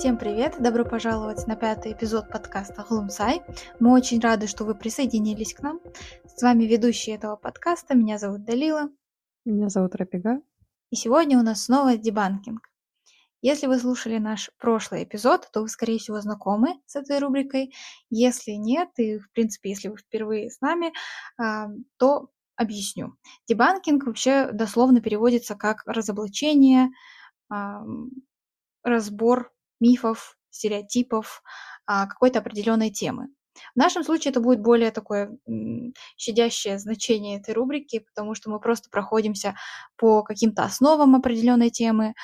Всем привет! Добро пожаловать на пятый эпизод подкаста Глумсай. Мы очень рады, что вы присоединились к нам. С вами ведущий этого подкаста. Меня зовут Далила. Меня зовут Рапига. И сегодня у нас снова дебанкинг. Если вы слушали наш прошлый эпизод, то вы, скорее всего, знакомы с этой рубрикой. Если нет, и, в принципе, если вы впервые с нами, а, то объясню. Дебанкинг вообще дословно переводится как разоблачение, разбор мифов, стереотипов а, какой-то определенной темы. В нашем случае это будет более такое щадящее значение этой рубрики, потому что мы просто проходимся по каким-то основам определенной темы,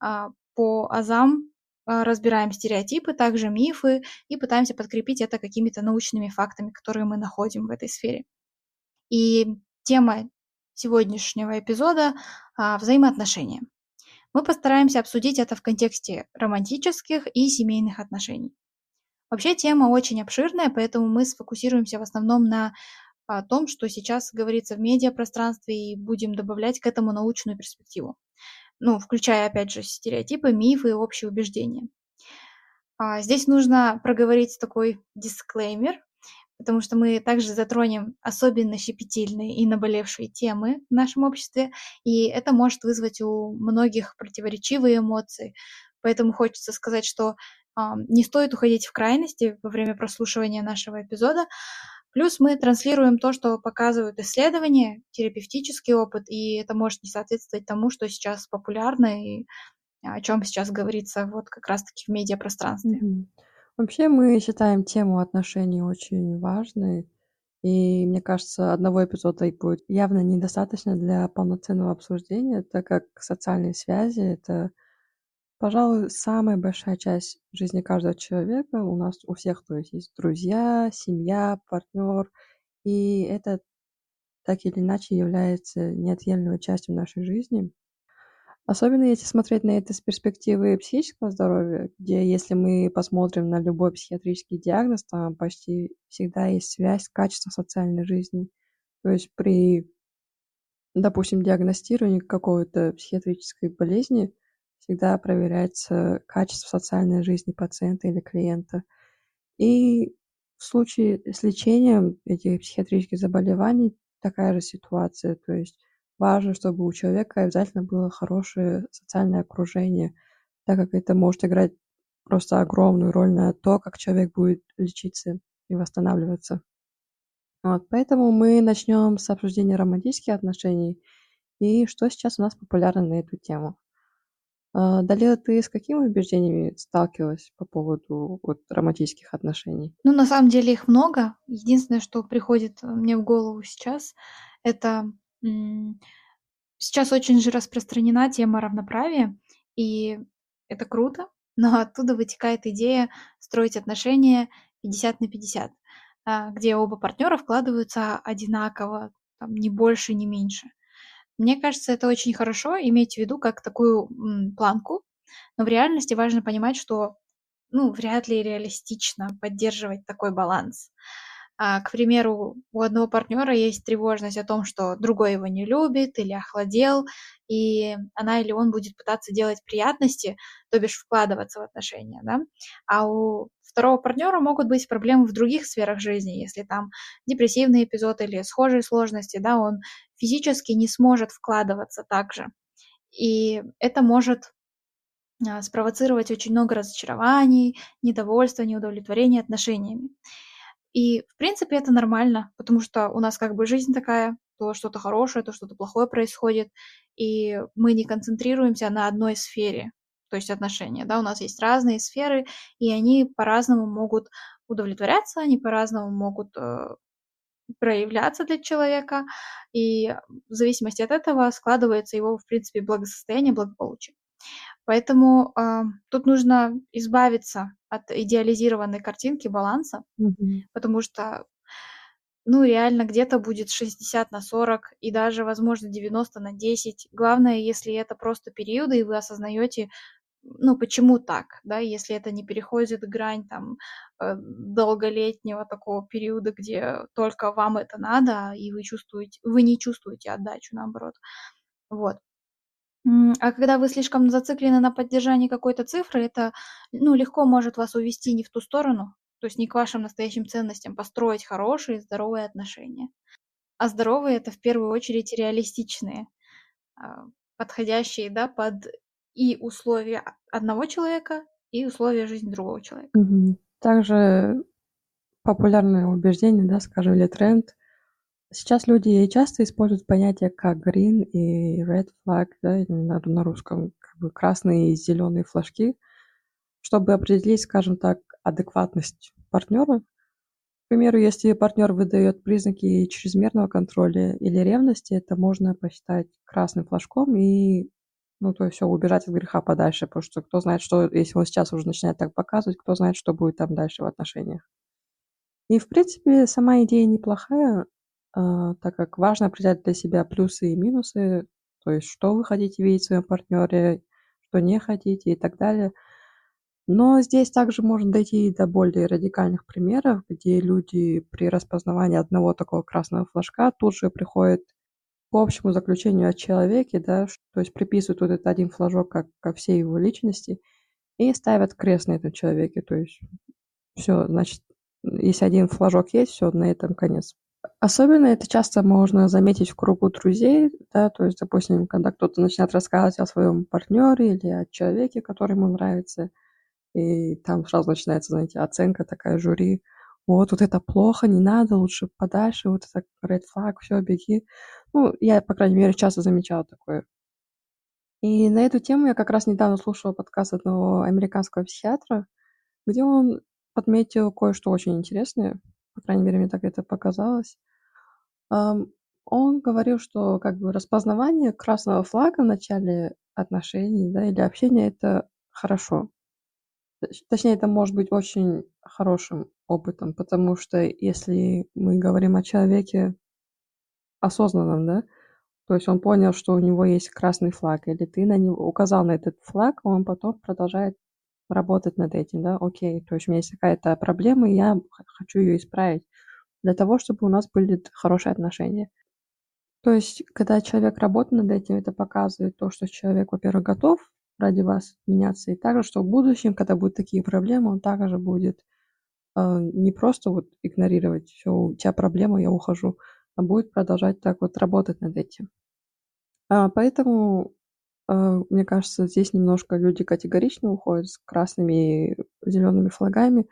а, по азам а, разбираем стереотипы, также мифы и пытаемся подкрепить это какими-то научными фактами, которые мы находим в этой сфере. И тема сегодняшнего эпизода – взаимоотношения. Мы постараемся обсудить это в контексте романтических и семейных отношений. Вообще тема очень обширная, поэтому мы сфокусируемся в основном на а, том, что сейчас говорится в медиапространстве, и будем добавлять к этому научную перспективу. Ну, включая, опять же, стереотипы, мифы и общие убеждения. А, здесь нужно проговорить такой дисклеймер, потому что мы также затронем особенно щепетильные и наболевшие темы в нашем обществе, и это может вызвать у многих противоречивые эмоции. Поэтому хочется сказать, что э, не стоит уходить в крайности во время прослушивания нашего эпизода. Плюс мы транслируем то, что показывают исследования, терапевтический опыт, и это может не соответствовать тому, что сейчас популярно и о чем сейчас говорится вот как раз-таки в медиапространстве. Mm-hmm. Вообще мы считаем тему отношений очень важной, и мне кажется, одного эпизода будет явно недостаточно для полноценного обсуждения, так как социальные связи — это, пожалуй, самая большая часть жизни каждого человека. У нас у всех, то есть, есть друзья, семья, партнер, и это так или иначе является неотъемлемой частью нашей жизни. Особенно если смотреть на это с перспективы психического здоровья, где если мы посмотрим на любой психиатрический диагноз, там почти всегда есть связь с качеством социальной жизни. То есть при, допустим, диагностировании какой-то психиатрической болезни всегда проверяется качество социальной жизни пациента или клиента. И в случае с лечением этих психиатрических заболеваний такая же ситуация. То есть важно, чтобы у человека обязательно было хорошее социальное окружение, так как это может играть просто огромную роль на то, как человек будет лечиться и восстанавливаться. Вот, поэтому мы начнем с обсуждения романтических отношений и что сейчас у нас популярно на эту тему. А, Далила, ты с какими убеждениями сталкивалась по поводу вот, романтических отношений? Ну, на самом деле их много. Единственное, что приходит мне в голову сейчас, это Сейчас очень же распространена тема равноправия, и это круто, но оттуда вытекает идея строить отношения 50 на 50, а, где оба партнера вкладываются одинаково, там, ни больше, ни меньше. Мне кажется, это очень хорошо иметь в виду как такую планку, но в реальности важно понимать, что ну, вряд ли реалистично поддерживать такой баланс. А, к примеру, у одного партнера есть тревожность о том, что другой его не любит или охладел, и она или он будет пытаться делать приятности, то бишь вкладываться в отношения, да. А у второго партнера могут быть проблемы в других сферах жизни, если там депрессивный эпизод или схожие сложности, да, он физически не сможет вкладываться также. И это может а, спровоцировать очень много разочарований, недовольства, неудовлетворения отношениями. И, в принципе, это нормально, потому что у нас как бы жизнь такая, то что-то хорошее, то что-то плохое происходит, и мы не концентрируемся на одной сфере, то есть отношения, да, у нас есть разные сферы, и они по-разному могут удовлетворяться, они по-разному могут э, проявляться для человека, и в зависимости от этого складывается его, в принципе, благосостояние, благополучие. Поэтому э, тут нужно избавиться от идеализированной картинки баланса, Мгм. потому что, ну, реально где-то будет 60 на 40 и даже, возможно, 90 на 10. Главное, если это просто периоды, и вы осознаете, ну, почему так, да, если это не переходит грань там э, долголетнего такого периода, где только вам это надо, и вы чувствуете, вы не чувствуете отдачу, наоборот. Вот. А когда вы слишком зациклены на поддержании какой-то цифры, это, ну, легко может вас увести не в ту сторону, то есть не к вашим настоящим ценностям, построить хорошие, здоровые отношения. А здоровые- это в первую очередь реалистичные, а, подходящие, да, под и условия одного человека, и условия жизни другого человека. Также популярное убеждение, да, скажем, или тренд. Сейчас люди часто используют понятия как green и red flag, да, на, на русском, как бы красные и зеленые флажки, чтобы определить, скажем так, адекватность партнера. К примеру, если партнер выдает признаки чрезмерного контроля или ревности, это можно посчитать красным флажком и, ну, то есть все, убежать от греха подальше, потому что кто знает, что, если он сейчас уже начинает так показывать, кто знает, что будет там дальше в отношениях. И, в принципе, сама идея неплохая, так как важно определять для себя плюсы и минусы, то есть что вы хотите видеть в своем партнере, что не хотите и так далее. Но здесь также можно дойти до более радикальных примеров, где люди при распознавании одного такого красного флажка тут же приходят к общему заключению о человеке, да, то есть приписывают вот этот один флажок как ко всей его личности и ставят крест на этом человеке. То есть все, значит, если один флажок есть, все, на этом конец. Особенно это часто можно заметить в кругу друзей, да, то есть, допустим, когда кто-то начинает рассказывать о своем партнере или о человеке, который ему нравится, и там сразу начинается, знаете, оценка такая, жюри. Вот, вот это плохо, не надо, лучше подальше, вот это red flag, все, беги. Ну, я, по крайней мере, часто замечала такое. И на эту тему я как раз недавно слушала подкаст одного американского психиатра, где он подметил кое-что очень интересное, по крайней мере, мне так это показалось. Он говорил, что как бы распознавание красного флага в начале отношений да, или общения – это хорошо. Точнее, это может быть очень хорошим опытом, потому что если мы говорим о человеке осознанном, да, то есть он понял, что у него есть красный флаг, или ты на него указал на этот флаг, он потом продолжает работать над этим, да, окей, то есть у меня есть какая-то проблема, и я хочу ее исправить для того, чтобы у нас были хорошие отношения. То есть, когда человек работает над этим, это показывает то, что человек, во-первых, готов ради вас меняться, и также, что в будущем, когда будут такие проблемы, он также будет э, не просто вот игнорировать, все, у тебя проблема, я ухожу, а будет продолжать так вот работать над этим. А, поэтому, мне кажется, здесь немножко люди категорично уходят с красными и зелеными флагами.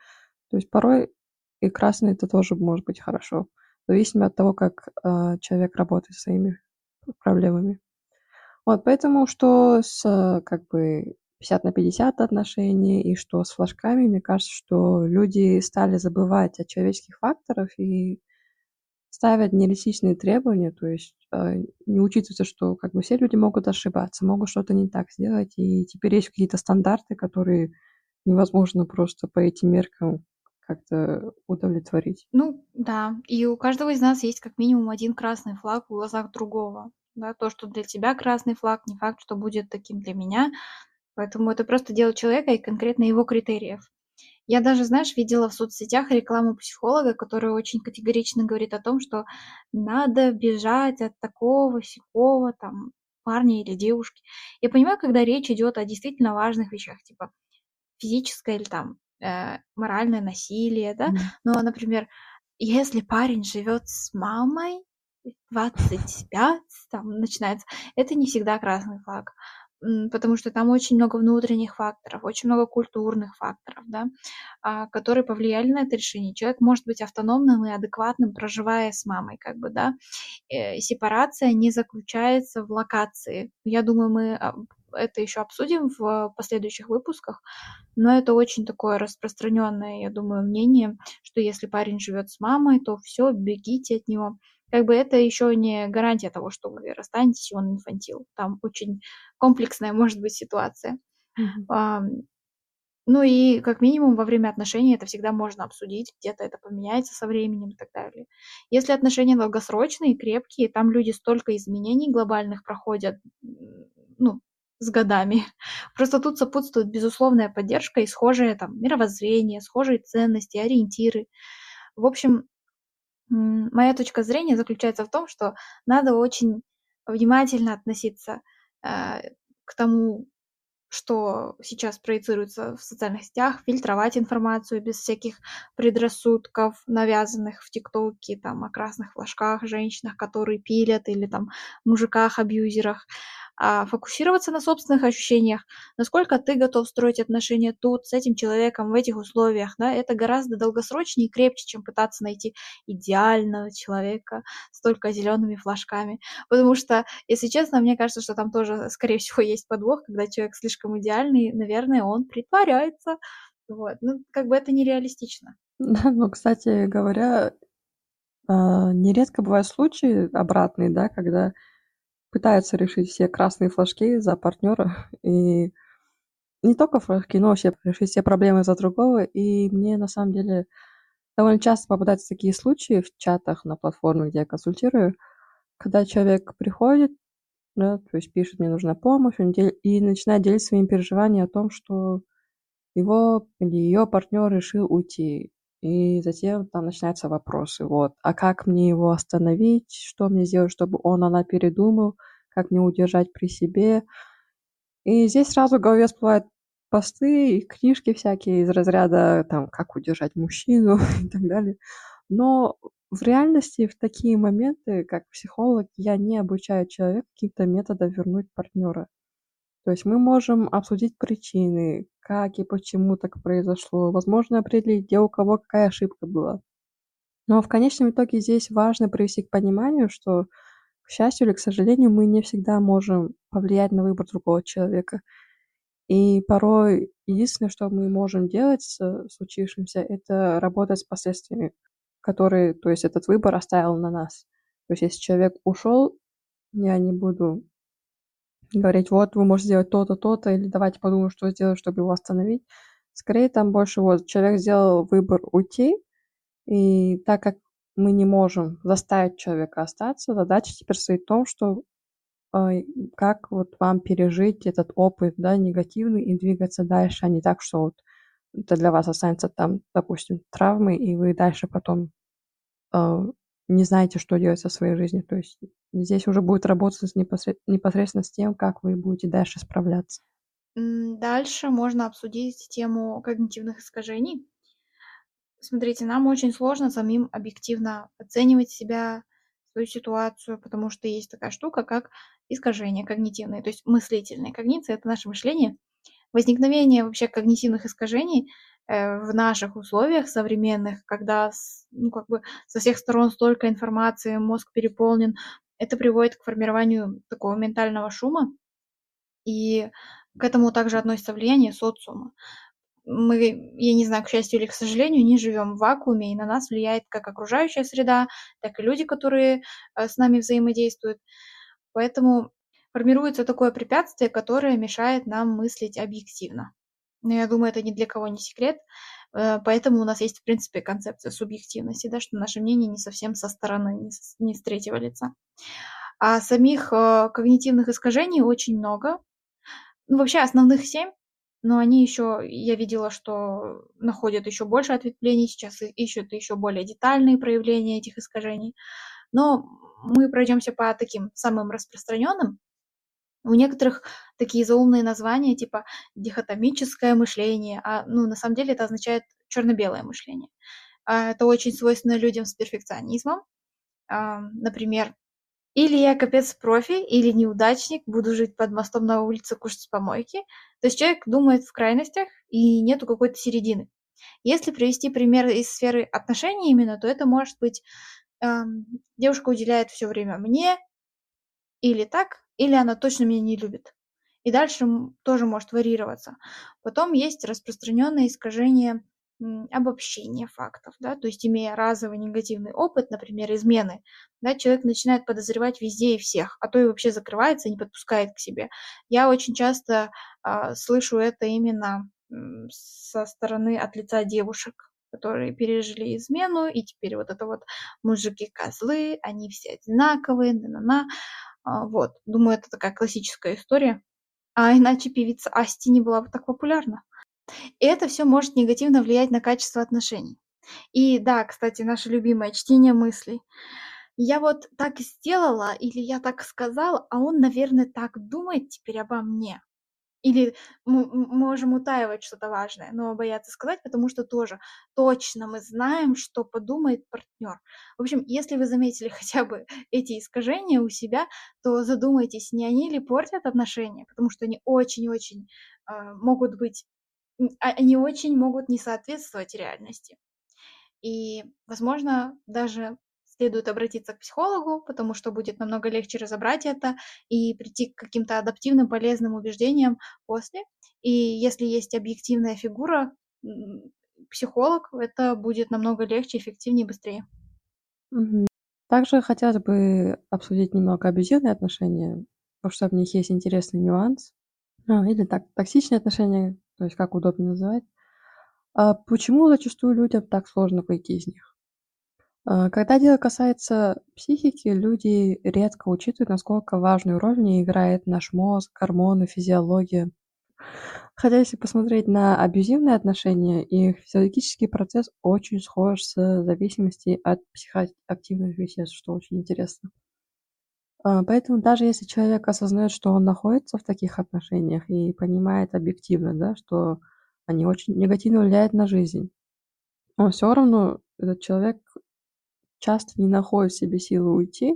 То есть порой и красный это тоже может быть хорошо, зависимо от того, как э, человек работает со своими проблемами. Вот, поэтому что с как бы 50 на 50 отношения и что с флажками, мне кажется, что люди стали забывать о человеческих факторах и ставят нереалистичные требования, то есть э, не учитывается, что как бы все люди могут ошибаться, могут что-то не так сделать, и теперь есть какие-то стандарты, которые невозможно просто по этим меркам как-то удовлетворить. Ну да, и у каждого из нас есть как минимум один красный флаг в глазах другого. Да, то, что для тебя красный флаг, не факт, что будет таким для меня. Поэтому это просто дело человека и конкретно его критериев. Я даже, знаешь, видела в соцсетях рекламу психолога, который очень категорично говорит о том, что надо бежать от такого, сякого, там, парня или девушки. Я понимаю, когда речь идет о действительно важных вещах, типа физическое или там э, моральное насилие, да. Но, например, если парень живет с мамой, 25, там начинается, это не всегда красный флаг, потому что там очень много внутренних факторов, очень много культурных факторов, да, а, которые повлияли на это решение. Человек может быть автономным и адекватным, проживая с мамой, как бы, да. Э, сепарация не заключается в локации. Я думаю, мы а, это еще обсудим в последующих выпусках, но это очень такое распространенное, я думаю, мнение, что если парень живет с мамой, то все, бегите от него. Как бы это еще не гарантия того, что вы расстанетесь, и он инфантил. Там очень комплексная может быть ситуация. Мгм. Ам, ну и как минимум во время отношений это всегда можно обсудить, где-то это поменяется со временем и так далее. Если отношения долгосрочные, крепкие, там люди столько изменений глобальных проходят, ну, с годами. Просто тут сопутствует безусловная поддержка и схожее там мировоззрение, схожие ценности, ориентиры. В общем, моя точка зрения заключается в том, что надо очень внимательно относиться э, к тому, что сейчас проецируется в социальных сетях, фильтровать информацию без всяких предрассудков, навязанных в ТикТоке, там, о красных флажках, женщинах, которые пилят, или там мужиках-абьюзерах фокусироваться на собственных ощущениях, насколько ты готов строить отношения тут, с этим человеком, в этих условиях, да, это гораздо долгосрочнее и крепче, чем пытаться найти идеального человека с только зелеными флажками. Потому что, если честно, мне кажется, что там тоже, скорее всего, есть подвох, когда человек слишком идеальный, наверное, он притворяется. Вот. Ну, как бы это нереалистично. Да, ну, кстати говоря, а, нередко бывают случаи обратные, да, когда пытаются решить все красные флажки за партнера и не только флажки, но вообще решить все проблемы за другого. И мне на самом деле довольно часто попадаются такие случаи в чатах на платформе, где я консультирую, когда человек приходит, да, то есть пишет, мне нужна помощь, он дел... и начинает делить своими переживаниями о том, что его или ее партнер решил уйти. И затем там начинаются вопросы. Вот, а как мне его остановить? Что мне сделать, чтобы он, она передумал? Как мне удержать при себе? И здесь сразу в голове всплывают посты и книжки всякие из разряда там «Как удержать мужчину» и так далее. Но в реальности в такие моменты, как психолог, я не обучаю человека каким-то методом вернуть партнера. То есть мы можем обсудить причины, как и почему так произошло, возможно, определить, где у кого какая ошибка была. Но в конечном итоге здесь важно привести к пониманию, что, к счастью или к сожалению, мы не всегда можем повлиять на выбор другого человека. И порой единственное, что мы можем делать с случившимся, это работать с последствиями, которые, то есть этот выбор оставил на нас. То есть если человек ушел, я не буду говорить, вот, вы можете сделать то-то, то-то, или давайте подумаем, что сделать, чтобы его остановить. Скорее там больше вот человек сделал выбор уйти, и так как мы не можем заставить человека остаться, задача теперь стоит в том, что э, как вот вам пережить этот опыт, да, негативный и двигаться дальше, а не так, что вот это для вас останется там, допустим, травмой, и вы дальше потом э, не знаете, что делать со своей жизнью. То есть здесь уже будет работать непосредственно с тем, как вы будете дальше справляться. Дальше можно обсудить тему когнитивных искажений. Смотрите, нам очень сложно самим объективно оценивать себя, свою ситуацию, потому что есть такая штука, как искажения когнитивные, то есть мыслительные. Когниция – это наше мышление. Возникновение вообще когнитивных искажений в наших условиях современных, когда ну, как бы со всех сторон столько информации, мозг переполнен, это приводит к формированию такого ментального шума. И к этому также относится влияние социума. Мы, я не знаю, к счастью или к сожалению, не живем в вакууме, и на нас влияет как окружающая среда, так и люди, которые э, с нами взаимодействуют. Поэтому формируется такое препятствие, которое мешает нам мыслить объективно. Но я думаю, это ни для кого не секрет. Э, поэтому у нас есть, в принципе, концепция субъективности, да, что наше мнение не совсем со стороны, не с, не с третьего лица. А самих э, когнитивных искажений очень много. Ну, вообще основных семь, но они еще, я видела, что находят еще больше ответвлений, сейчас ищут еще более детальные проявления этих искажений. Но мы пройдемся по таким самым распространенным. У некоторых такие заумные названия, типа дихотомическое мышление, а ну, на самом деле это означает черно-белое мышление. А, это очень свойственно людям с перфекционизмом. А, например, или я капец профи, или неудачник, буду жить под мостом на улице, кушать с помойки. То есть человек думает в крайностях, и нету какой-то середины. Если привести пример из сферы отношений именно, то это может быть эм, девушка уделяет все время мне, или так, или она точно меня не любит. И дальше тоже может варьироваться. Потом есть распространенное искажение обобщения фактов, да, то есть имея разовый негативный опыт, например, измены, да, человек начинает подозревать везде и всех, а то и вообще закрывается и не подпускает к себе. Я очень часто э, слышу это именно со стороны от лица девушек, которые пережили измену, и теперь вот это вот мужики козлы, они все одинаковые, на-на-на. А, вот, думаю, это такая классическая история. А иначе певица Асти не была бы так популярна. И это все может негативно влиять на качество отношений. И да, кстати, наше любимое чтение мыслей. я вот так сделала или я так сказала, а он, наверное, так думает теперь обо мне. Или мы можем утаивать что-то важное, но бояться сказать, потому что тоже точно мы знаем, что подумает партнер. В общем, если вы заметили хотя бы эти искажения у себя, то задумайтесь, не они ли портят отношения, потому что они очень-очень э, могут быть, а, они очень могут не соответствовать реальности. И, возможно, даже следует обратиться к психологу, потому что будет намного легче разобрать это и прийти к каким-то адаптивным полезным убеждениям после. И если есть объективная фигура, психолог, это будет намного легче, эффективнее, быстрее. Также хотелось бы обсудить немного абьюзивные отношения, потому что в них есть интересный нюанс. А, или так, токсичные отношения, то есть как удобно называть. А почему зачастую людям так сложно выйти из них? А, когда дело касается психики, люди редко учитывают, насколько важную роль в ней играет наш мозг, гормоны, физиология. Хотя если посмотреть на абьюзивные отношения, их физиологический процесс очень схож с зависимостью от психоактивных веществ, что очень интересно. А, поэтому даже если человек осознает, что он находится в таких отношениях и понимает объективно, да, что они очень негативно влияют на жизнь, он все равно, этот человек часто не находит в себе силы уйти,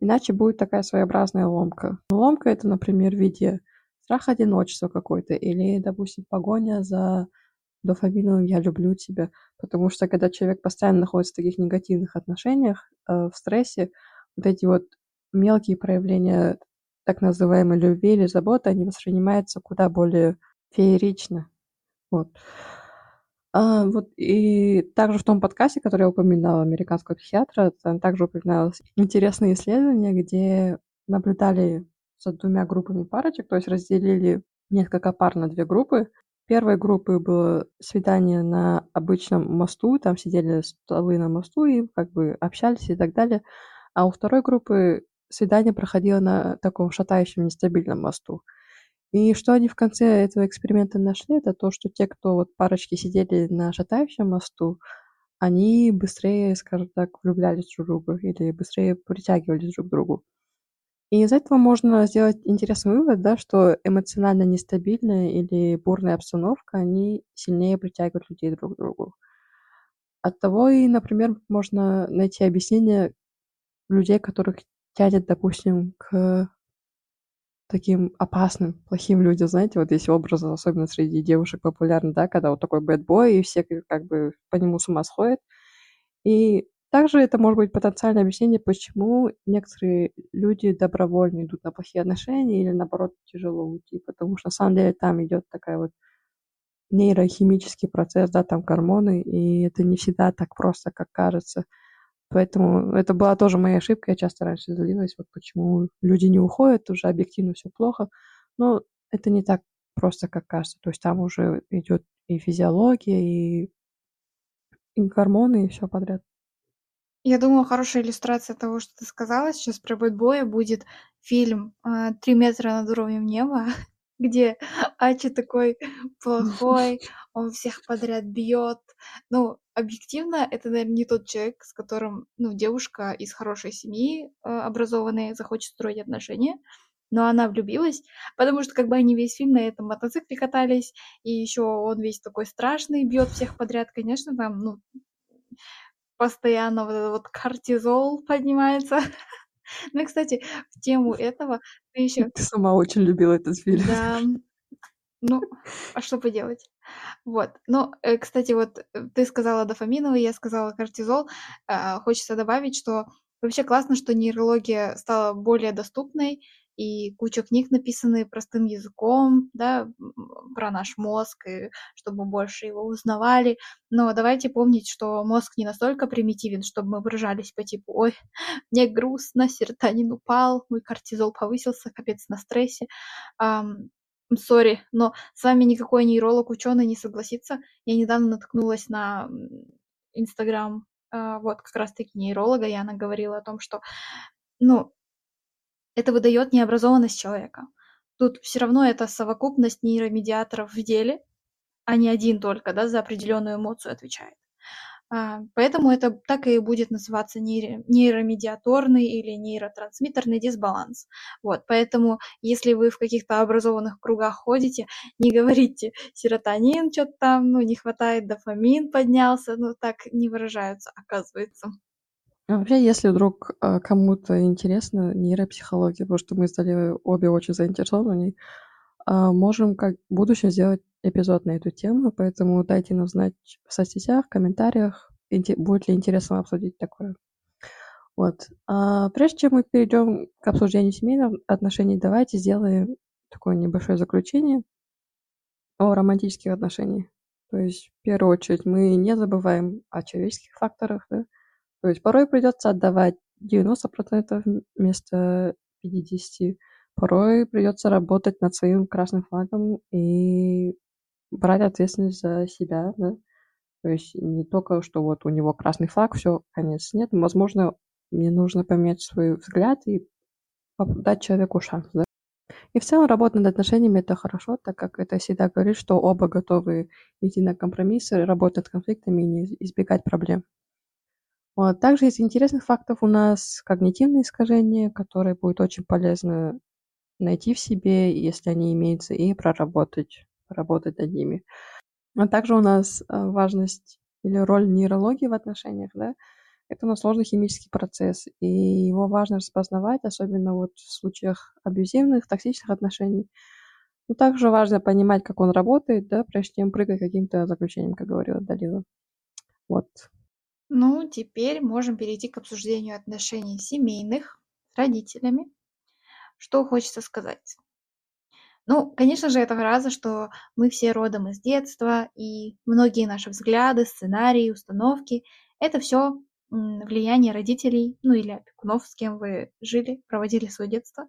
иначе будет такая своеобразная ломка. Ломка это, например, в виде страха одиночества какой-то или, допустим, погоня за дофаминовым «я люблю тебя», потому что когда человек постоянно находится в таких негативных отношениях, э, в стрессе, вот эти вот мелкие проявления так называемой любви или заботы, они воспринимаются куда более феерично. Вот. А, вот и также в том подкасте, который я упоминала, американского психиатра, там также упоминалось интересные исследования, где наблюдали с двумя группами парочек, то есть разделили несколько пар на две группы. Первой группы было свидание на обычном мосту, там сидели столы на мосту и как бы общались и так далее. А у второй группы свидание проходило на таком шатающем нестабильном мосту. И что они в конце этого эксперимента нашли, это то, что те, кто вот парочки сидели на шатающем мосту, они быстрее, скажем так, влюблялись друг в друга или быстрее притягивались друг к другу. И из этого можно сделать интересный вывод, да, что эмоционально нестабильная или бурная обстановка, они сильнее притягивают людей друг к другу. Оттого и, например, можно найти объяснение людей, которых тянет, допустим, к таким опасным, плохим людям, знаете, вот есть образы, особенно среди девушек популярны, да, когда вот такой бэтбой, и все как бы по нему с ума сходят. И также это может быть потенциальное объяснение, почему некоторые люди добровольно идут на плохие отношения или, наоборот, тяжело уйти, потому что на самом деле там идет такая вот нейрохимический процесс, да, там гормоны, и это не всегда так просто, как кажется. Поэтому это была тоже моя ошибка. Я часто раньше злилась, вот почему люди не уходят, уже объективно все плохо. Но это не так просто, как кажется. То есть там уже идет и физиология, и, и гормоны, и все подряд. Я думаю, хорошая иллюстрация того, что ты сказала сейчас про бэтбоя, будет фильм «Три метра над уровнем неба», где Ачи такой плохой, он всех подряд бьет. Ну, объективно, это, наверное, не тот человек, с которым, ну, девушка из хорошей семьи э, образованной захочет строить отношения. Но она влюбилась, потому что как бы они весь фильм на этом мотоцикле катались, и еще он весь такой страшный, бьет всех подряд, конечно, там, ну, постоянно вот этот вот кортизол поднимается. Ну и, кстати, в тему этого ты еще... Ты сама очень любила этот фильм. Да. Ну, а что поделать? Вот. Ну, э, кстати, вот э, ты сказала дофаминовый, я сказала кортизол. А, хочется добавить, что вообще классно, что нейрология стала более доступной, и куча книг написаны простым языком, да, про наш мозг, и чтобы больше его узнавали. Но давайте помнить, что мозг не настолько примитивен, чтобы мы выражались по типу «Ой, мне грустно, серотонин упал, мой кортизол повысился, капец на стрессе». Сори, но с вами никакой нейролог, ученый не согласится. Я недавно наткнулась на Инстаграм, а, вот как раз-таки нейролога, и она говорила о том, что, ну, это выдает необразованность человека. Тут все равно это совокупность нейромедиаторов в деле, а не один только, да, за определенную эмоцию отвечает. А, поэтому это так и будет называться нейро нейромедиаторный или нейротрансмиттерный дисбаланс. Вот, поэтому если вы в каких-то образованных кругах ходите, не говорите: "Серотонин чё-то там, ну, не хватает, дофамин поднялся". Ну, так не выражаются, оказывается. А вообще, если вдруг, а, кому-то интересна нейропсихология, потому что мы стали обе очень заинтересованы в ней, а, можем как в будущем сделать эпизод на эту тему, поэтому дайте нам знать в соцсетях, в комментариях, будет ли интересно обсудить такое. Вот. А прежде чем мы перейдем к обсуждению семейных отношений, давайте сделаем такое небольшое заключение о романтических отношениях. То есть, в первую очередь, мы не забываем о человеческих факторах, да. То есть порой придется отдавать 90% вместо 50. Порой придется работать над своим красным флагом и брать ответственность за себя, да. То есть не только, что вот у него красный флаг, все, конец. Нет, возможно, мне нужно поменять свой взгляд и дать человеку шанс, да. И в целом работа над отношениями это хорошо, так как это всегда говорит, что оба готовы идти на компромиссы, работать над конфликтами и не избегать проблем. Вот. Также из интересных фактов у нас когнитивные искажения, которые будет очень полезно найти в себе, если они имеются, и проработать, работать над ними. А также у нас э, важность или роль нейрологии в отношениях, да, это у нас сложный химический процесс, и его важно распознавать, особенно вот в случаях абьюзивных, токсичных отношений. Но также важно понимать, как он работает, да, прежде чем прыгать каким-то заключением, как говорила Далила. Вот. Ну, теперь можем перейти к обсуждению отношений семейных с родителями. Что хочется сказать? Ну, конечно же, это фраза, что мы все родом из детства, и многие наши взгляды, сценарии, установки – это все влияние родителей, ну или опекунов, с кем вы жили, проводили свое детство.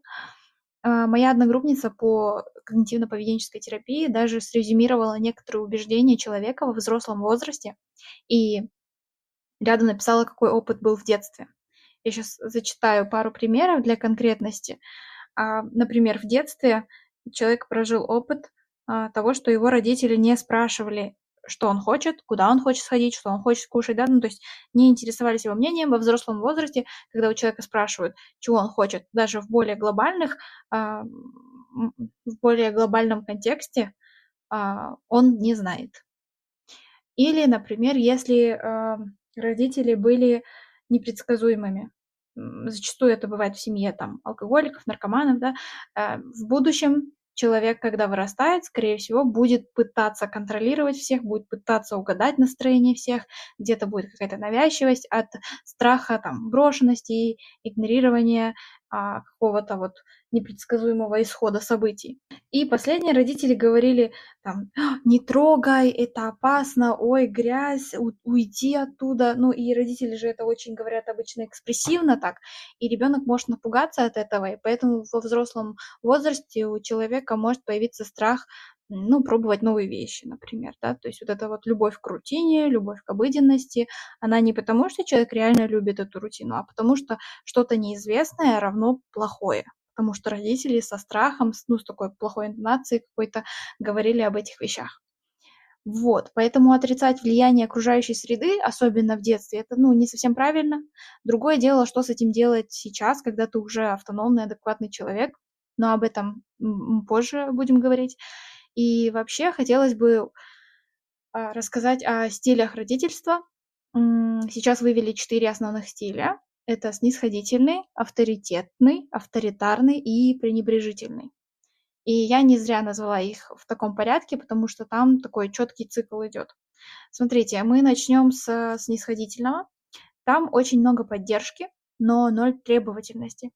А, моя одногруппница по когнитивно-поведенческой терапии даже срезюмировала некоторые убеждения человека во взрослом возрасте и рядом написала, какой опыт был в детстве. Я сейчас зачитаю пару примеров для конкретности. А, например, в детстве человек прожил опыт а, того, что его родители не спрашивали, что он хочет, куда он хочет сходить, что он хочет кушать, да, ну, то есть не интересовались его мнением во взрослом возрасте, когда у человека спрашивают, чего он хочет, даже в более глобальных, а, в более глобальном контексте он не знает. Или, например, если родители были непредсказуемыми. Зачастую это бывает в семье там алкоголиков, наркоманов, да. Э, в будущем человек, когда вырастает, скорее всего, будет пытаться контролировать всех, будет пытаться угадать настроение всех, где-то будет какая-то навязчивость от страха, там, брошенности игнорирования а, какого-то вот непредсказуемого исхода событий. И последние родители говорили там, «А, не трогай, это опасно, ой, грязь, у- уйди оттуда. Ну и родители же это очень говорят обычно экспрессивно так, и ребенок может напугаться от этого, и поэтому во взрослом возрасте у человека может появиться страх ну, пробовать новые вещи, например, да, то есть вот эта вот любовь к рутине, любовь к обыденности, она не потому, что человек реально любит эту рутину, а потому что что-то неизвестное равно плохое, потому что родители со страхом, ну, с такой плохой интонацией какой-то говорили об этих вещах. Вот, поэтому отрицать влияние окружающей среды, особенно в детстве, это, ну, не совсем правильно. Другое дело, что с этим делать сейчас, когда ты уже автономный, адекватный человек, но об этом позже будем говорить. И вообще хотелось бы а, рассказать о стилях родительства. Сейчас вывели четыре основных стиля. Это снисходительный, авторитетный, авторитарный и пренебрежительный. И я не зря назвала их в таком порядке, потому что там такой четкий цикл идет. Смотрите, мы начнем с снисходительного. Там очень много поддержки, но ноль требовательности.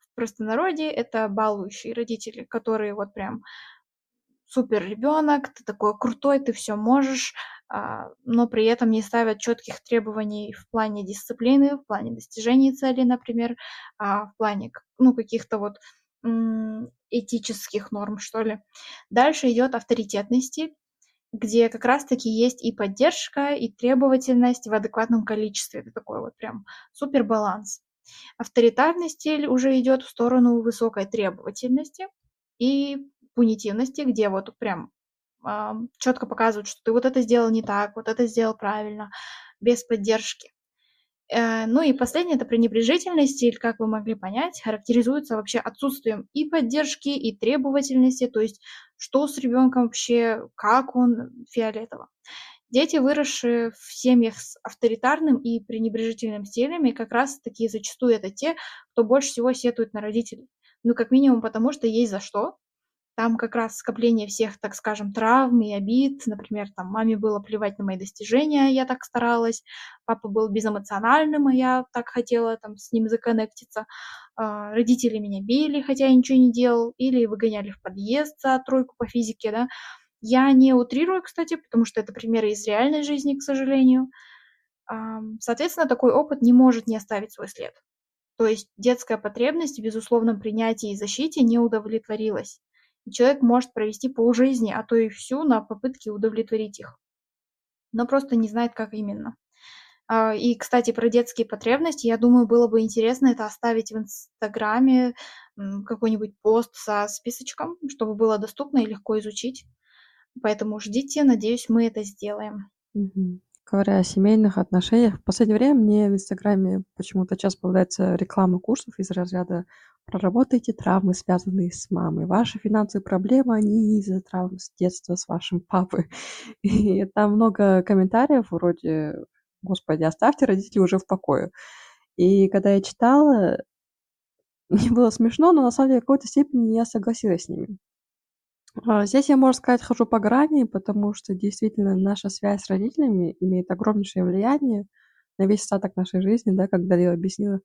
В простонародье это балующие родители, которые вот прям супер ребенок, ты такой крутой, ты все можешь, а, но при этом не ставят четких требований в плане дисциплины, в плане достижения целей, например, а, в плане ну, каких-то вот этических норм, что ли. Дальше идет авторитетный стиль, где как раз-таки есть и поддержка, и требовательность в адекватном количестве. Это такой вот прям супер баланс. Авторитарный стиль уже идет в сторону высокой требовательности и пунитивности, где вот прям э, четко показывают, что ты вот это сделал не так, вот это сделал правильно, без поддержки. Э, ну и последнее, это пренебрежительность, или, как вы могли понять, характеризуется вообще отсутствием и поддержки, и требовательности, то есть что с ребенком вообще, как он, фиолетово. Дети, выросшие в семьях с авторитарным и пренебрежительным стилями, как раз таки зачастую это те, кто больше всего сетует на родителей. Ну, как минимум потому, что есть за что, там как раз скопление всех, так скажем, травм и обид. Например, там маме было плевать на мои достижения, я так старалась. Папа был безэмоциональным, а я так хотела там с ним законнектиться. А, родители меня били, хотя я ничего не делал. Или выгоняли в подъезд за тройку по физике, да. Я не утрирую, кстати, потому что это примеры из реальной жизни, к сожалению. Соответственно, такой опыт не может не оставить свой след. То есть детская потребность в безусловном принятии и защите не удовлетворилась и человек может провести полжизни, а то и всю на попытке удовлетворить их, но просто не знает, как именно. А, и, кстати, про детские потребности, я думаю, было бы интересно это оставить в Инстаграме, какой-нибудь пост со списочком, чтобы было доступно и легко изучить. Поэтому ждите, надеюсь, мы это сделаем. Говоря о семейных отношениях, в последнее время мне в Инстаграме почему-то часто попадается реклама курсов из разряда Проработайте травмы, связанные с мамой. Ваши финансовые проблемы, они из-за травм с детства с вашим папой. И там много комментариев вроде «Господи, оставьте родителей уже в покое». И когда я читала, мне было смешно, но на самом деле в какой-то степени я согласилась с ними. А, здесь я, можно сказать, хожу по грани, потому что действительно наша связь с родителями имеет огромнейшее влияние на весь остаток нашей жизни, да, как Далила объяснила.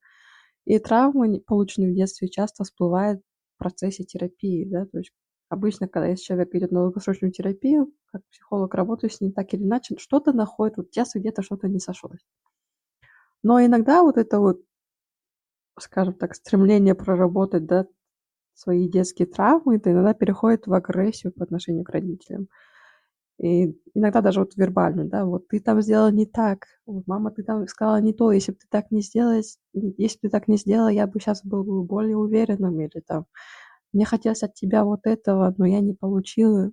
И травмы, полученные в детстве, часто всплывают в процессе терапии, да, то есть обычно, когда если человек идет на долгосрочную терапию, как психолог работаю с ним так или иначе, что-то находит, вот часто где-то что-то не сошлось. Но иногда вот это вот, скажем так, стремление проработать, да, свои детские травмы, это иногда переходит в агрессию по отношению к родителям. И иногда даже вот вербально, да, вот ты там сделал не так, вот мама, ты там сказала не то, если бы ты так не сделала, если бы ты так не сделала, я бы сейчас был бы более уверенным, или там, мне хотелось от тебя вот этого, но я не получила,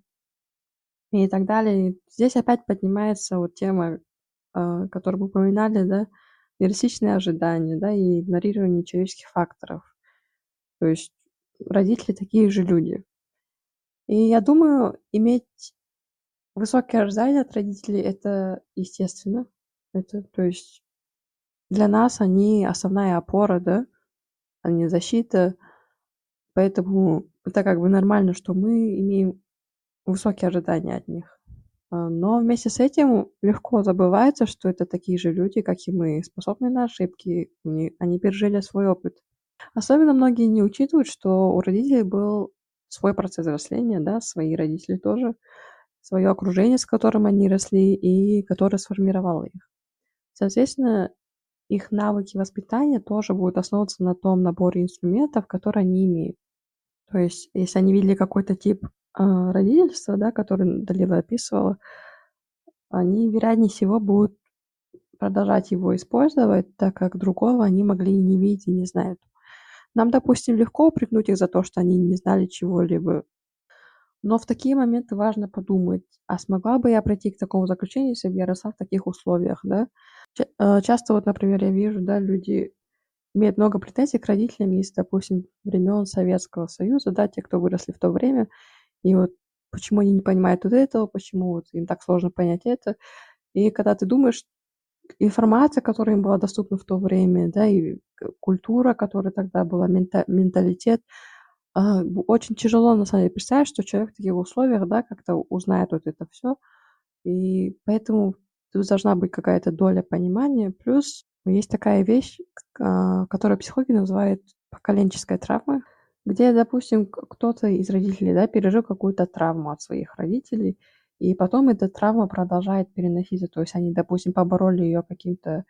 и так далее. Здесь опять поднимается вот тема, а, которую мы упоминали, да, нереалистичные ожидания, да, и игнорирование человеческих факторов. То есть родители такие же люди. И я думаю, иметь Высокие ожидания от родителей- это естественно. Это, то есть, для нас они основная опора, да, они защита. Поэтому это как бы нормально, что мы имеем высокие ожидания от них. А, но вместе с этим легко забывается, что это такие же люди, как и мы, способны на ошибки, они пережили свой опыт. Особенно многие не учитывают, что у родителей был свой процесс взросления, да, свои родители тоже свое окружение, с которым они росли и которое сформировало их. Соответственно, их навыки воспитания тоже будут основываться на том наборе инструментов, которые они имеют. То есть, если они видели какой-то тип э, родительства, да, который Далила описывала, они, вероятнее всего, будут продолжать его использовать, так как другого они могли не видеть, и не знают. Нам, допустим, легко упрекнуть их за то, что они не знали чего-либо но в такие моменты важно подумать, а смогла бы я прийти к такому заключению, если бы я росла в таких условиях, да? Э, часто вот, например, я вижу, да, люди имеют много претензий к родителям из, допустим, времен Советского Союза, да, те, кто выросли в то время, и вот почему они не понимают вот этого, почему вот им так сложно понять это. И когда ты думаешь, информация, которая им была доступна в то время, да, и культура, которая тогда была, менталитет, а, очень тяжело, на самом деле, представить, что человек в таких условиях, да, как-то узнает вот это все. И поэтому тут должна быть какая-то доля понимания. Плюс есть такая вещь, а, которую психологи называют поколенческой травмой, где, допустим, кто-то из родителей да, пережил какую-то травму от своих родителей, и потом эта травма продолжает переноситься. То есть они, допустим, побороли ее каким-то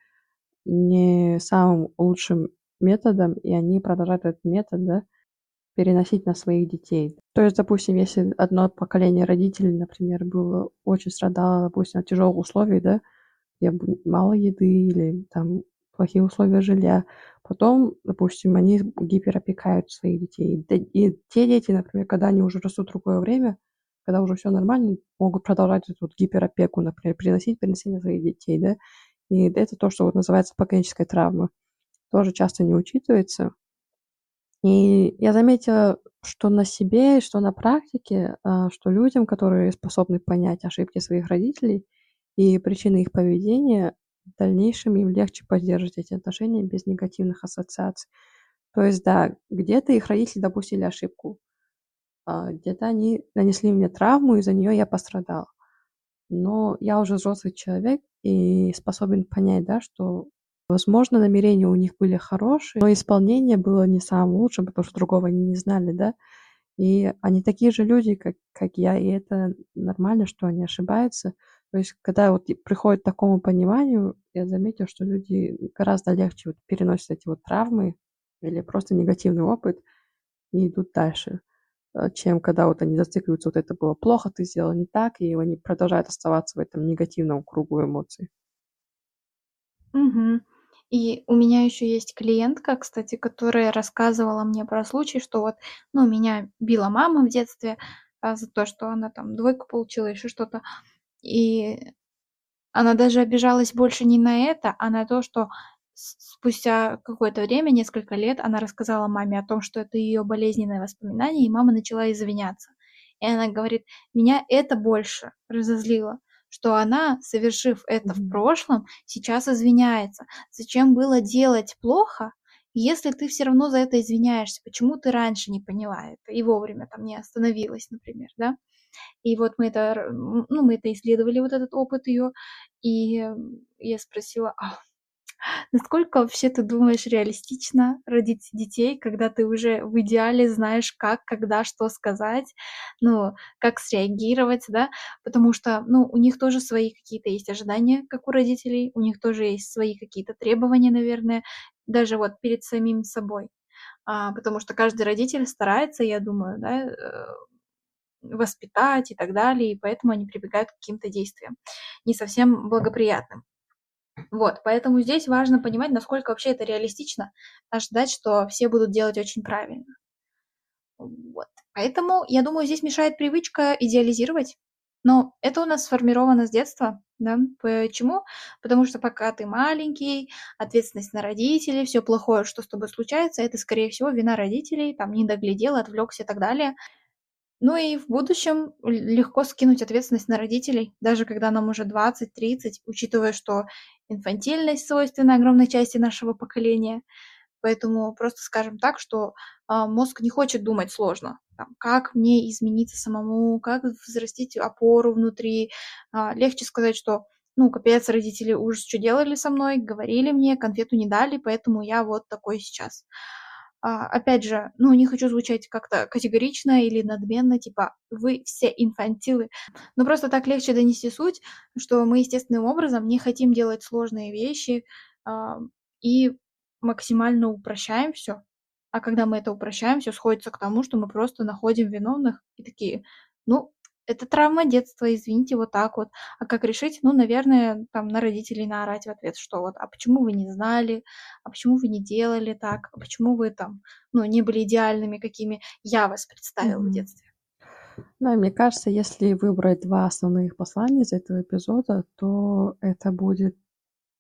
не самым лучшим методом, и они продолжают этот метод, да, переносить на своих детей. То есть, допустим, если одно поколение родителей, например, было очень страдало, допустим, от тяжелых условий, да, где мало еды или там плохие условия жилья, потом, допустим, они гиперопекают своих детей. И те дети, например, когда они уже растут в другое время, когда уже все нормально, могут продолжать эту вот гиперопеку, например, приносить, переносить на своих детей, да, И это то, что вот называется поколенческой травмой. Тоже часто не учитывается. И я заметила, что на себе, что на практике, а, что людям, которые способны понять ошибки своих родителей и причины их поведения, в дальнейшем им легче поддерживать эти отношения без негативных ассоциаций. То есть, да, где-то их родители допустили ошибку, а, где-то они нанесли мне травму, из-за нее я пострадал. Но я уже взрослый человек и способен понять, да, что, возможно, намерения у них были хорошие, но исполнение было не самым лучшим, потому что другого они не знали, да. И они такие же люди, как, как я, и это нормально, что они ошибаются. То есть, когда вот приходит к такому пониманию, я заметила, что люди гораздо легче вот переносят эти вот травмы или просто негативный опыт и идут дальше. Э, чем когда вот они зацикливаются, вот это было плохо, ты сделал не так, и они продолжают оставаться в этом негативном кругу эмоций. Мгм. И у меня еще есть клиентка, кстати, которая рассказывала мне про случай, что вот, ну, меня била мама в детстве а, за то, что она там двойку получила, еще что-то. И она даже обижалась больше не на это, а на то, что спустя какое-то время, несколько лет, она рассказала маме о том, что это ее болезненное воспоминание, и мама начала извиняться. И она говорит, меня это больше разозлило, что она, совершив это в прошлом, сейчас извиняется. Зачем было делать плохо, если ты все равно за это извиняешься? Почему ты раньше не поняла это и вовремя там не остановилась, например, да? И вот мы это, ну, мы это исследовали, вот этот опыт ее, и я спросила, а Насколько вообще ты думаешь, реалистично родить детей, когда ты уже в идеале знаешь, как, когда, что сказать, ну, как среагировать, да? Потому что, ну, у них тоже свои какие-то есть ожидания, как у родителей, у них тоже есть свои какие-то требования, наверное, даже вот перед самим собой. А, потому что каждый родитель старается, я думаю, да, э, воспитать и так далее, и поэтому они прибегают к каким-то действиям не совсем благоприятным. Вот, поэтому здесь важно понимать, насколько вообще это реалистично, ожидать, что все будут делать очень правильно. Вот. Поэтому, я думаю, здесь мешает привычка идеализировать. Но это у нас сформировано с детства, да? Почему? Потому что пока ты маленький, ответственность на родителей, все плохое, что с тобой случается, это, скорее всего, вина родителей, там, не доглядел, отвлекся и так далее. Ну и в будущем легко скинуть ответственность на родителей, даже когда нам уже 20-30, учитывая, что инфантильность свойственна огромной части нашего поколения. Поэтому просто скажем так, что а, мозг не хочет думать сложно. Там, как мне измениться самому, как взрастить опору внутри. А, легче сказать, что ну, капец, родители ужас, что делали со мной, говорили мне, конфету не дали, поэтому я вот такой сейчас. А, опять же, ну, не хочу звучать как-то категорично или надменно, типа, вы все инфантилы. Но просто так легче донести суть, что мы естественным образом не хотим делать сложные вещи а, и максимально упрощаем все. А когда мы это упрощаем, все сходится к тому, что мы просто находим виновных и такие, ну, это травма детства, извините, вот так вот. А как решить? Ну, наверное, там на родителей наорать в ответ, что вот, а почему вы не знали, а почему вы не делали так, а почему вы там, ну, не были идеальными, какими я вас представила mm-hmm. в детстве. Да, мне кажется, если выбрать два основных послания из этого эпизода, то это будет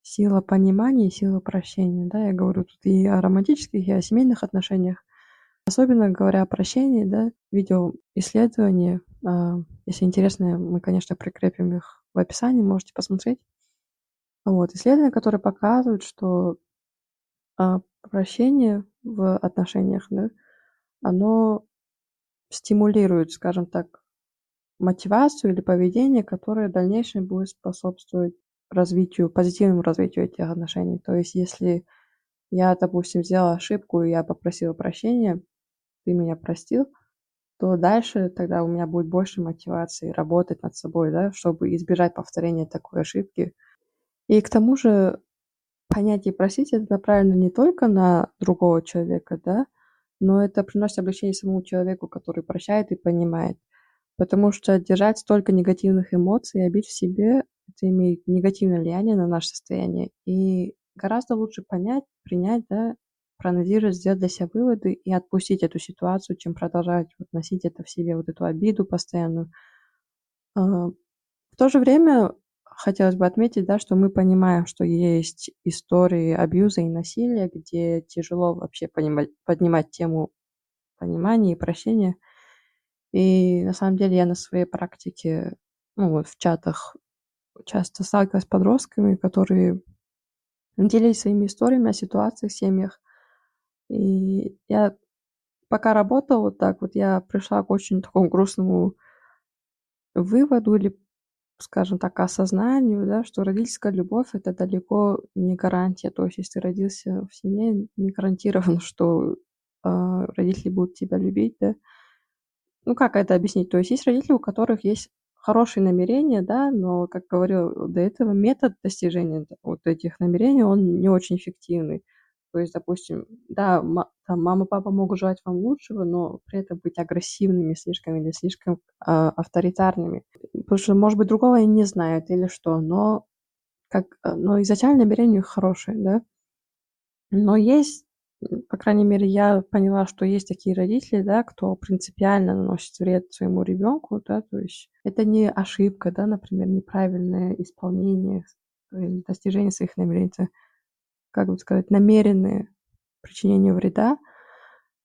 сила понимания и сила прощения. Да, я говорю тут и о романтических, и о семейных отношениях. Особенно говоря о прощении, да, видео исследования, а, если интересно, мы, конечно, прикрепим их в описании, можете посмотреть. Вот, исследования, которые показывают, что а, прощение в отношениях, да, оно стимулирует, скажем так, мотивацию или поведение, которое в дальнейшем будет способствовать развитию, позитивному развитию этих отношений. То есть, если я, допустим, сделала ошибку, и я попросила прощения, ты меня простил, то дальше тогда у меня будет больше мотивации работать над собой, да, чтобы избежать повторения такой ошибки. И к тому же понятие простить это направлено не только на другого человека, да, но это приносит облегчение самому человеку, который прощает и понимает. Потому что держать столько негативных эмоций и обид в себе, это имеет негативное влияние на наше состояние. И гораздо лучше понять, принять, да, проанализировать, сделать для себя выводы и отпустить эту ситуацию, чем продолжать вот носить это в себе, вот эту обиду постоянную. А, в то же время хотелось бы отметить, да, что мы понимаем, что есть истории абьюза и насилия, где тяжело вообще понимать, поднимать тему понимания и прощения. И на самом деле я на своей практике, ну вот в чатах часто сталкивалась с подростками, которые делились своими историями о ситуациях в семьях. И я пока работала вот так вот, я пришла к очень такому грустному выводу или, скажем так, осознанию, да, что родительская любовь это далеко не гарантия. То есть, если ты родился в семье, не гарантировано, что э, родители будут тебя любить, да. Ну, как это объяснить? То есть, есть родители, у которых есть хорошие намерения, да, но, как говорил до этого, метод достижения вот этих намерений, он не очень эффективный. То есть, допустим, да, там мама, папа могут желать вам лучшего, но при этом быть агрессивными слишком или слишком э, авторитарными. Потому что, может быть, другого они не знают или что, но как, э, но изначально намерение хорошее, да. Но есть, по крайней мере, я поняла, что есть такие родители, да, кто принципиально наносит вред своему ребенку, да, то есть это не ошибка, да, например, неправильное исполнение или достижение своих намерений, как бы сказать, намеренное причинение вреда.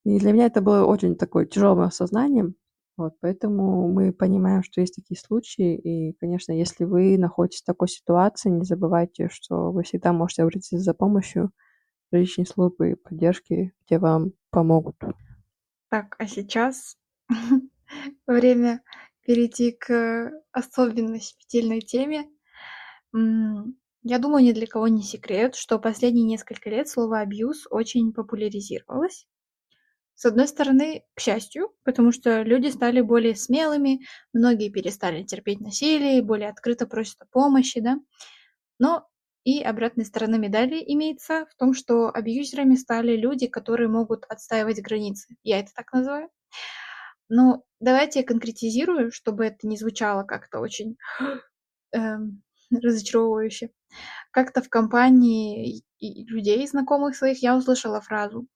И для меня это было очень такое тяжелым осознанием. Вот, поэтому мы понимаем, что есть такие случаи. И, конечно, если вы находитесь в такой ситуации, не забывайте, что вы всегда можете обратиться за помощью личной службы поддержки, где вам помогут. Так, а сейчас время перейти к особенно щепетильной теме. Я думаю, ни для кого не секрет, что последние несколько лет слово «абьюз» очень популяризировалось. С одной стороны, к счастью, потому что люди стали более смелыми, многие перестали терпеть насилие, более открыто просят о помощи, да. Но и обратной стороны медали имеется в том, что абьюзерами стали люди, которые могут отстаивать границы. Я это так называю. Но давайте я конкретизирую, чтобы это не звучало как-то очень эм, разочаровывающе. Как-то в компании людей, знакомых своих, я услышала фразу.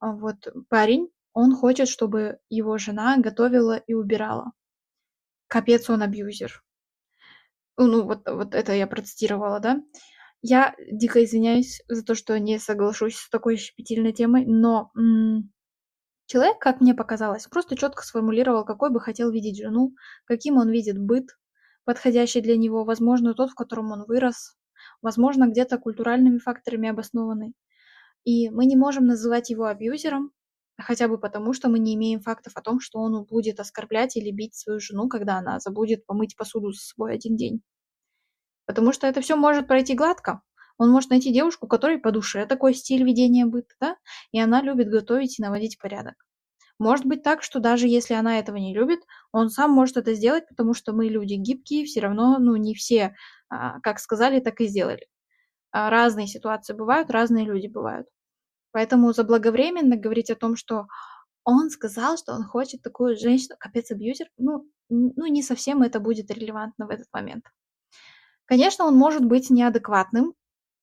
А, вот парень, он хочет, чтобы его жена готовила и убирала. Капец, он абьюзер. Ну, вот, вот это я процитировала, да. Я дико извиняюсь за то, что не соглашусь с такой щепетильной темой, но м- человек, как мне показалось, просто четко сформулировал, какой бы хотел видеть жену, каким он видит быт, подходящий для него, возможно, тот, в котором он вырос, возможно, где-то культуральными факторами обоснованный. И мы не можем называть его абьюзером, хотя бы потому, что мы не имеем фактов о том, что он будет оскорблять или бить свою жену, когда она забудет помыть посуду за собой один день. Потому что это все может пройти гладко. Он может найти девушку, которой по душе такой стиль ведения быта, да? и она любит готовить и наводить порядок. Может быть так, что даже если она этого не любит, он сам может это сделать, потому что мы люди гибкие, все равно, ну, не все, а, как сказали, так и сделали. А, разные ситуации бывают, разные люди бывают. Поэтому заблаговременно говорить о том, что он сказал, что он хочет такую женщину, капец, абьюзер, ну, ну, не совсем это будет релевантно в этот момент. Конечно, он может быть неадекватным,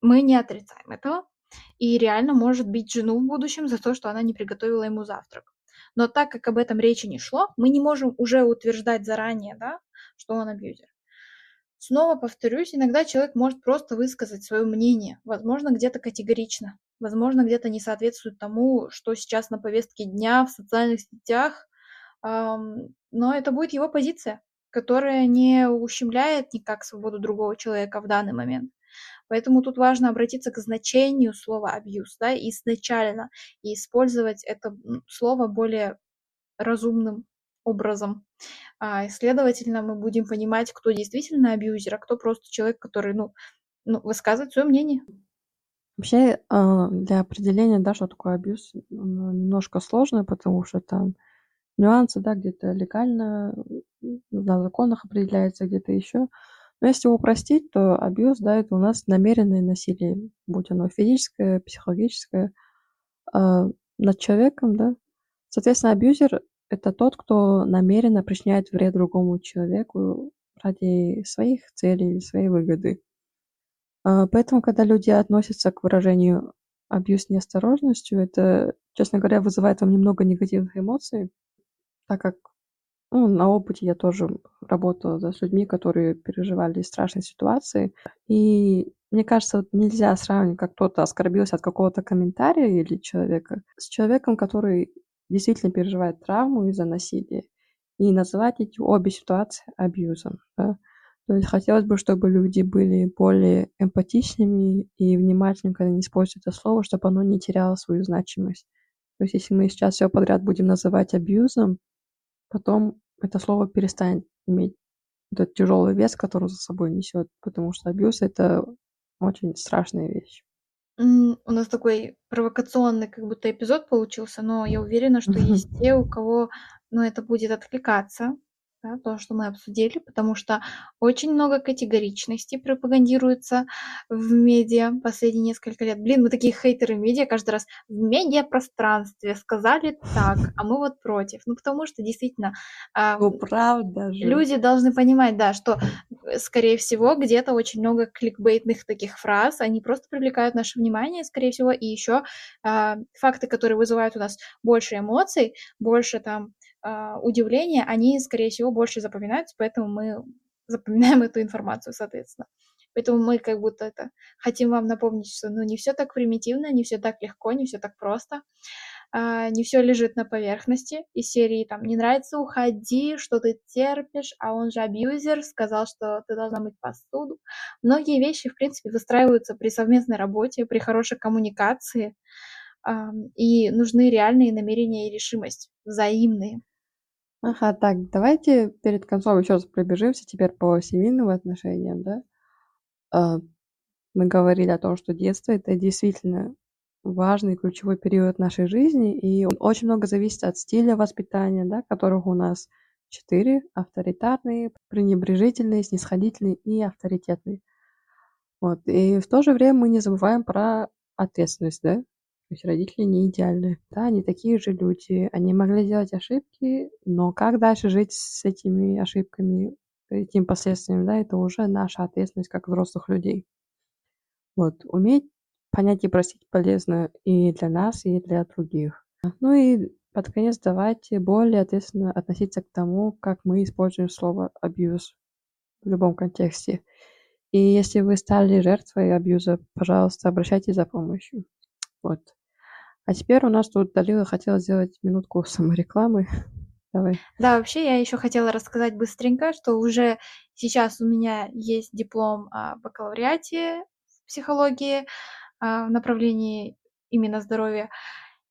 мы не отрицаем этого, и реально может бить жену в будущем за то, что она не приготовила ему завтрак. Но так как об этом речи не шло, мы не можем уже утверждать заранее, да, что он абьюзер. Снова повторюсь, иногда человек может просто высказать свое мнение, возможно, где-то категорично, возможно, где-то не соответствует тому, что сейчас на повестке дня в социальных сетях, но это будет его позиция, которая не ущемляет никак свободу другого человека в данный момент. Поэтому тут важно обратиться к значению слова абьюз, да, изначально, и использовать это слово более разумным образом. А, следовательно, мы будем понимать, кто действительно абьюзер, а кто просто человек, который, ну, ну высказывает свое мнение. Вообще, а, для определения, да, что такое абьюз, немножко сложно, потому что там нюансы, да, где-то легально на законах определяется, где-то еще. Но если упростить, то абьюз, да, это у нас намеренное насилие, будь оно физическое, психологическое, э, над человеком, да. Соответственно, абьюзер – это тот, кто намеренно причиняет вред другому человеку ради своих целей или своей выгоды. Э, поэтому, когда люди относятся к выражению абьюз неосторожностью, это, честно говоря, вызывает вам немного негативных эмоций, так как Ну, на опыте я тоже работала с людьми, которые переживали страшные ситуации. И мне кажется, вот нельзя сравнивать, как кто-то оскорбился от какого-то комментария или человека с человеком, который действительно переживает травму из-за насилия. И называть эти обе ситуации абьюзом. Да? То есть хотелось бы, чтобы люди были более эмпатичными и внимательными, когда они используют это слово, чтобы оно не теряло свою значимость. То есть если мы сейчас все подряд будем называть абьюзом, потом это слово перестанет иметь этот тяжелый вес, который за собой несет, потому что абьюз это очень страшная вещь. У нас такой провокационный как будто эпизод получился, но я уверена, что есть те, у кого, ну, это будет откликаться да, то, что мы обсудили, потому что очень много категоричности пропагандируется в медиа последние несколько лет. Блин, мы такие хейтеры медиа каждый раз в медиапространстве сказали так, а мы вот против. Ну, потому что действительно... Э, ну, правда же. Люди должны понимать, да, что, э, скорее всего, где-то очень много кликбейтных таких фраз, они просто привлекают наше внимание, скорее всего, и еще э, факты, которые вызывают у нас больше эмоций, больше там а, удивления, они, скорее всего, больше запоминаются, поэтому мы запоминаем эту информацию, соответственно. Поэтому мы как будто это хотим вам напомнить, что ну не все так примитивно, не все так легко, не все так просто, а, не все лежит на поверхности. Из серии там не нравится, уходи, что ты терпишь, а он же абьюзер, сказал, что ты должна мыть посуду. Многие вещи, в принципе, выстраиваются при совместной работе, при хорошей коммуникации, а, и нужны реальные намерения и решимость, взаимные. Ага, так, давайте перед концом еще раз пробежимся теперь по семейным отношениям, да? А, мы говорили о том, что детство это действительно важный ключевой период нашей жизни, и очень много зависит от стиля воспитания, да, которых у нас четыре: авторитарный, пренебрежительный, снисходительный и авторитетный. Вот. И в то же время мы не забываем про ответственность, да? То есть родители не идеальны. Да, они такие же люди. Они могли делать ошибки, но как дальше жить с этими ошибками, этими последствиями, да, это уже наша ответственность как взрослых людей. Вот. Уметь понять и простить полезно и для нас, и для других. Ну и под конец давайте более ответственно относиться к тому, как мы используем слово «абьюз» в любом контексте. И если вы стали жертвой абьюза, пожалуйста, обращайтесь за помощью. Вот. А теперь у нас тут Далила хотела сделать минутку саморекламы. Давай. Да, вообще я еще хотела рассказать быстренько, что уже сейчас у меня есть диплом о бакалавриате в психологии а, в направлении именно здоровья.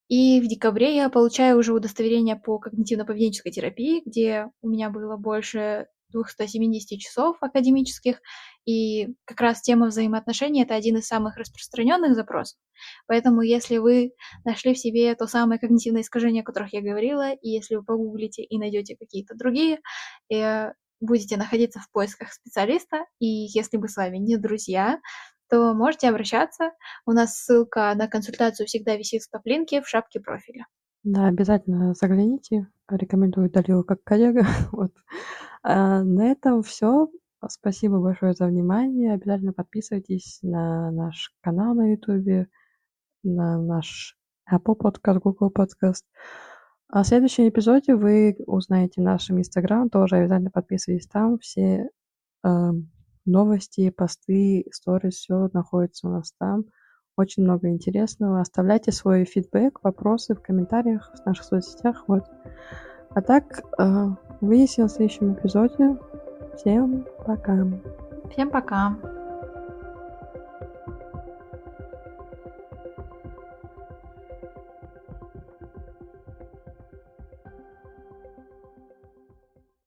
И в декабре я получаю уже удостоверение по когнитивно-поведенческой терапии, где у меня было больше 270 часов академических, и как раз тема взаимоотношений – это один из самых распространенных запросов. Поэтому если вы нашли в себе то самое когнитивное искажение, о которых я говорила, и если вы погуглите и найдете какие-то другие, э, будете находиться в поисках специалиста, и если мы с вами не друзья, то можете обращаться. У нас ссылка на консультацию всегда висит в топ-линке в шапке профиля. Да, обязательно загляните. Рекомендую Далилу как коллега. вот. А на этом все. Спасибо большое за внимание. Обязательно подписывайтесь на наш канал на YouTube, на наш Apple Podcast, Google Podcast. А в следующем эпизоде вы узнаете наш Инстаграм. Тоже обязательно подписывайтесь там. Все э, новости, посты, сторис, все находится у нас там. Очень много интересного. Оставляйте свой фидбэк, вопросы в комментариях в наших соцсетях. Вот. А так, э, увидимся в следующем эпизоде. Всем пока. Всем пока.